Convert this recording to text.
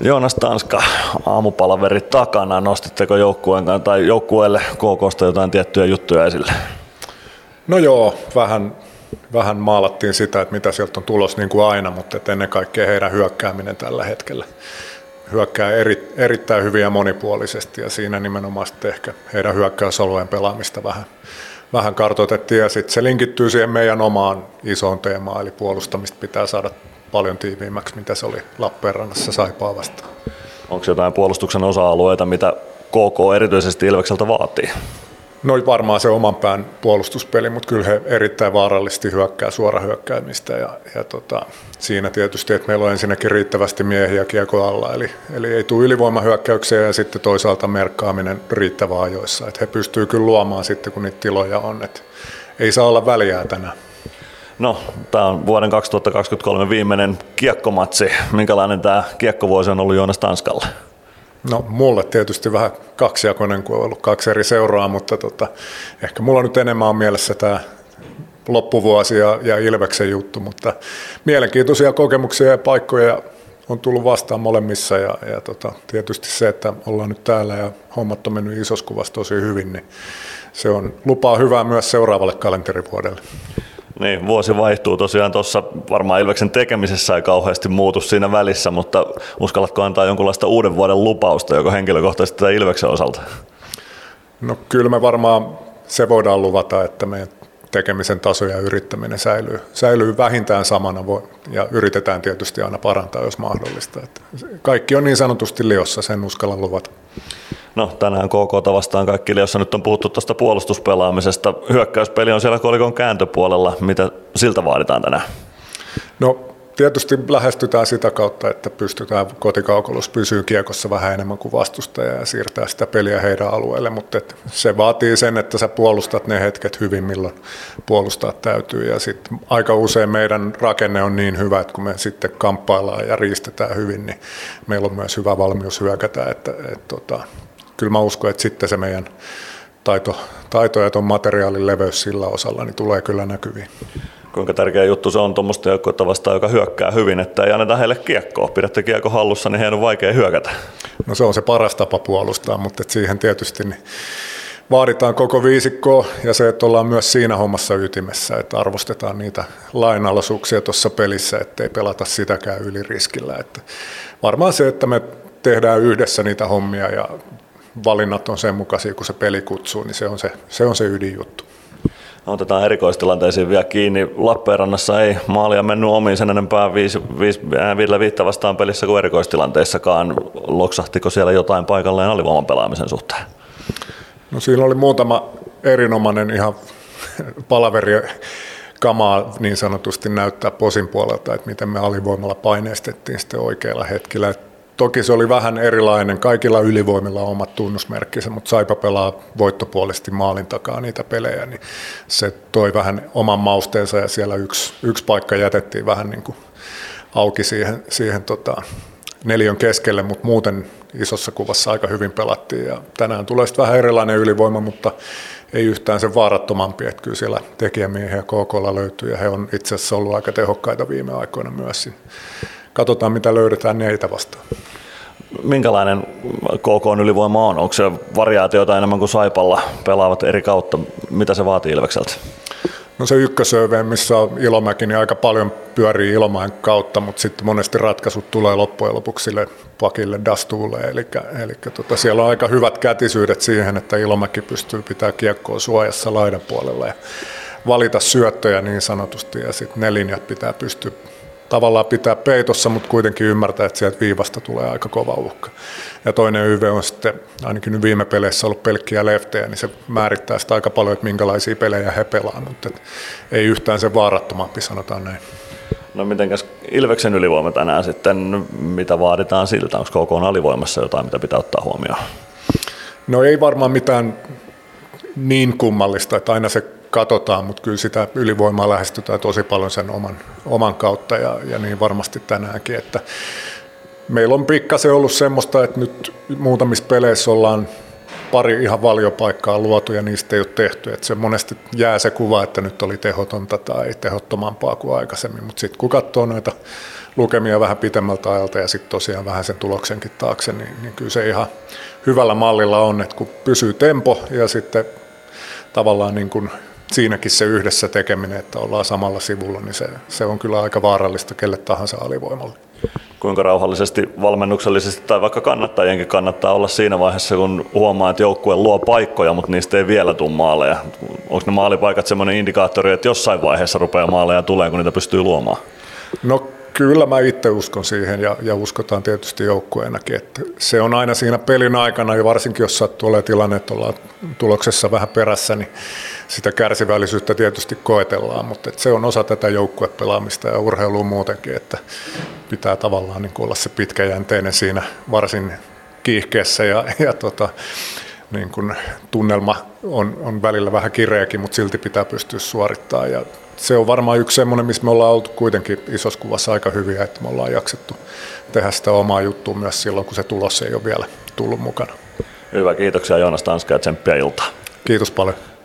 Joonas Tanska, aamupalaverit takana. Nostitteko joukkueen tai joukkueelle KKsta jotain tiettyjä juttuja esille? No joo, vähän, vähän maalattiin sitä, että mitä sieltä on tulos niin kuin aina, mutta ennen kaikkea heidän hyökkääminen tällä hetkellä hyökkää eri, erittäin hyvin ja monipuolisesti ja siinä nimenomaan sitten ehkä heidän hyökkäysalueen pelaamista vähän, vähän kartoitettiin ja sitten se linkittyy siihen meidän omaan isoon teemaan, eli puolustamista pitää saada paljon tiiviimmäksi, mitä se oli Lappeenrannassa Saipaa vastaan. Onko jotain puolustuksen osa-alueita, mitä KK erityisesti Ilvekseltä vaatii? No varmaan se oman pään puolustuspeli, mutta kyllä he erittäin vaarallisesti hyökkää suora hyökkäämistä ja, ja tota, siinä tietysti, että meillä on ensinnäkin riittävästi miehiä kiekko alla, eli, eli ei tule ylivoimahyökkäyksiä ja sitten toisaalta merkkaaminen riittävää ajoissa, että he pystyy kyllä luomaan sitten, kun niitä tiloja on, että ei saa olla väliä tänään. No, tämä on vuoden 2023 viimeinen kiekkomatsi. Minkälainen tämä kiekkovuosi on ollut Joonas Tanskalle? No mulle tietysti vähän kaksijakoinen, kun on ollut kaksi eri seuraa, mutta tota, ehkä mulla nyt enemmän on mielessä tämä loppuvuosi ja, ja Ilveksen juttu, mutta mielenkiintoisia kokemuksia ja paikkoja on tullut vastaan molemmissa ja, ja tota, tietysti se, että ollaan nyt täällä ja hommat on mennyt isossa kuvassa tosi hyvin, niin se on lupaa hyvää myös seuraavalle kalenterivuodelle. Niin, vuosi vaihtuu tosiaan tuossa, varmaan Ilveksen tekemisessä ei kauheasti muutu siinä välissä, mutta uskallatko antaa jonkunlaista uuden vuoden lupausta, joka henkilökohtaisesti tätä Ilveksen osalta? No kyllä me varmaan se voidaan luvata, että meidän tekemisen taso ja yrittäminen säilyy, säilyy vähintään samana ja yritetään tietysti aina parantaa, jos mahdollista. Että kaikki on niin sanotusti liossa, sen uskallan luvata. No tänään KK vastaan kaikki, jossa nyt on puhuttu tuosta puolustuspelaamisesta. Hyökkäyspeli on siellä kolikon kääntöpuolella. Mitä siltä vaaditaan tänään? No tietysti lähestytään sitä kautta, että pystytään kotikaukolus pysyä kiekossa vähän enemmän kuin vastustaja ja siirtää sitä peliä heidän alueelle, mutta se vaatii sen, että sä puolustat ne hetket hyvin, milloin puolustaa täytyy ja sitten aika usein meidän rakenne on niin hyvä, että kun me sitten kamppaillaan ja riistetään hyvin, niin meillä on myös hyvä valmius hyökätä, että, että, että tota, kyllä mä uskon, että sitten se meidän taito, taito ja tuon materiaalin leveys sillä osalla niin tulee kyllä näkyviin. Kuinka tärkeä juttu se on tuommoista joukkuetta vastaan, joka hyökkää hyvin, että ei anneta heille kiekkoa. Pidätte kiekko hallussa, niin heidän on vaikea hyökätä. No se on se paras tapa puolustaa, mutta siihen tietysti niin vaaditaan koko viisikkoa ja se, että ollaan myös siinä hommassa ytimessä, että arvostetaan niitä lainalaisuuksia tuossa pelissä, ettei pelata sitäkään yli riskillä. Että varmaan se, että me tehdään yhdessä niitä hommia ja valinnat on sen mukaisia, kun se peli kutsuu, niin se on se, se, on se ydinjuttu. Otetaan erikoistilanteisiin vielä kiinni. Lappeenrannassa ei maalia mennyt omiin sen enempää viisi, viisi, viidellä viittä vastaan pelissä kuin erikoistilanteissakaan. Loksahtiko siellä jotain paikalleen alivoiman pelaamisen suhteen? No siinä oli muutama erinomainen ihan palaveri kamaa niin sanotusti näyttää posin puolelta, että miten me alivoimalla paineistettiin sitten oikealla hetkellä. Toki se oli vähän erilainen, kaikilla ylivoimilla on omat tunnusmerkkinsä, mutta Saipa pelaa voittopuolisesti maalin takaa niitä pelejä, niin se toi vähän oman mausteensa ja siellä yksi, yksi paikka jätettiin vähän niin kuin auki siihen, siihen tota, neljön keskelle, mutta muuten isossa kuvassa aika hyvin pelattiin ja tänään tulee sitten vähän erilainen ylivoima, mutta ei yhtään sen vaarattomampi, että kyllä siellä tekijämiehiä KKlla löytyy ja he on itse asiassa ollut aika tehokkaita viime aikoina myös katsotaan mitä löydetään neitä vastaan. Minkälainen KK ylivoima on? Onko se variaatiota enemmän kuin Saipalla pelaavat eri kautta? Mitä se vaatii Ilvekseltä? No se ykkösöveen, missä on Ilomäki, niin aika paljon pyörii Ilomäen kautta, mutta sitten monesti ratkaisut tulee loppujen lopuksi sille pakille Dastuulle, eli, eli tota, siellä on aika hyvät kätisyydet siihen, että Ilomäki pystyy pitämään kiekkoa suojassa laidan puolella ja valita syöttöjä niin sanotusti, ja sitten ne linjat pitää pystyä tavallaan pitää peitossa, mutta kuitenkin ymmärtää, että sieltä viivasta tulee aika kova uhka. Ja toinen YV on sitten, ainakin nyt viime peleissä ollut pelkkiä leftejä, niin se määrittää sitä aika paljon, että minkälaisia pelejä he pelaa, mutta ei yhtään se vaarattomampi, sanotaan näin. No mitenkäs Ilveksen ylivoima tänään sitten, mitä vaaditaan siltä? Onko KK alivoimassa jotain, mitä pitää ottaa huomioon? No ei varmaan mitään niin kummallista, että aina se katsotaan, mutta kyllä sitä ylivoimaa lähestytään tosi paljon sen oman, oman kautta ja, ja niin varmasti tänäänkin, että meillä on pikkasen ollut semmoista, että nyt muutamissa peleissä ollaan pari ihan valiopaikkaa luotu ja niistä ei ole tehty. Et se monesti jää se kuva, että nyt oli tehotonta tai tehottomampaa kuin aikaisemmin, mutta sitten kun katsoo noita lukemia vähän pitemmältä ajalta ja sitten tosiaan vähän sen tuloksenkin taakse, niin, niin kyllä se ihan hyvällä mallilla on, että kun pysyy tempo ja sitten tavallaan niin kuin siinäkin se yhdessä tekeminen, että ollaan samalla sivulla, niin se, se on kyllä aika vaarallista kelle tahansa alivoimalle. Kuinka rauhallisesti valmennuksellisesti tai vaikka kannattajienkin kannattaa olla siinä vaiheessa, kun huomaa, että joukkue luo paikkoja, mutta niistä ei vielä tule maaleja. Onko ne maalipaikat sellainen indikaattori, että jossain vaiheessa rupeaa maaleja tulee, kun niitä pystyy luomaan? No Kyllä mä itse uskon siihen ja, ja uskotaan tietysti joukkueenakin, että se on aina siinä pelin aikana ja varsinkin jos sattuu olemaan tilanne, että ollaan tuloksessa vähän perässä, niin sitä kärsivällisyyttä tietysti koetellaan, mutta se on osa tätä joukkuepelaamista ja urheilua muutenkin, että pitää tavallaan niin olla se pitkäjänteinen siinä varsin kiihkeessä ja, ja tota, niin kun tunnelma on, on välillä vähän kireäkin, mutta silti pitää pystyä suorittamaan ja se on varmaan yksi semmoinen, missä me ollaan oltu kuitenkin isossa kuvassa aika hyviä, että me ollaan jaksettu tehdä sitä omaa juttua myös silloin, kun se tulos ei ole vielä tullut mukana. Hyvä, kiitoksia Joonas Tanska ja tsemppiä iltaa. Kiitos paljon.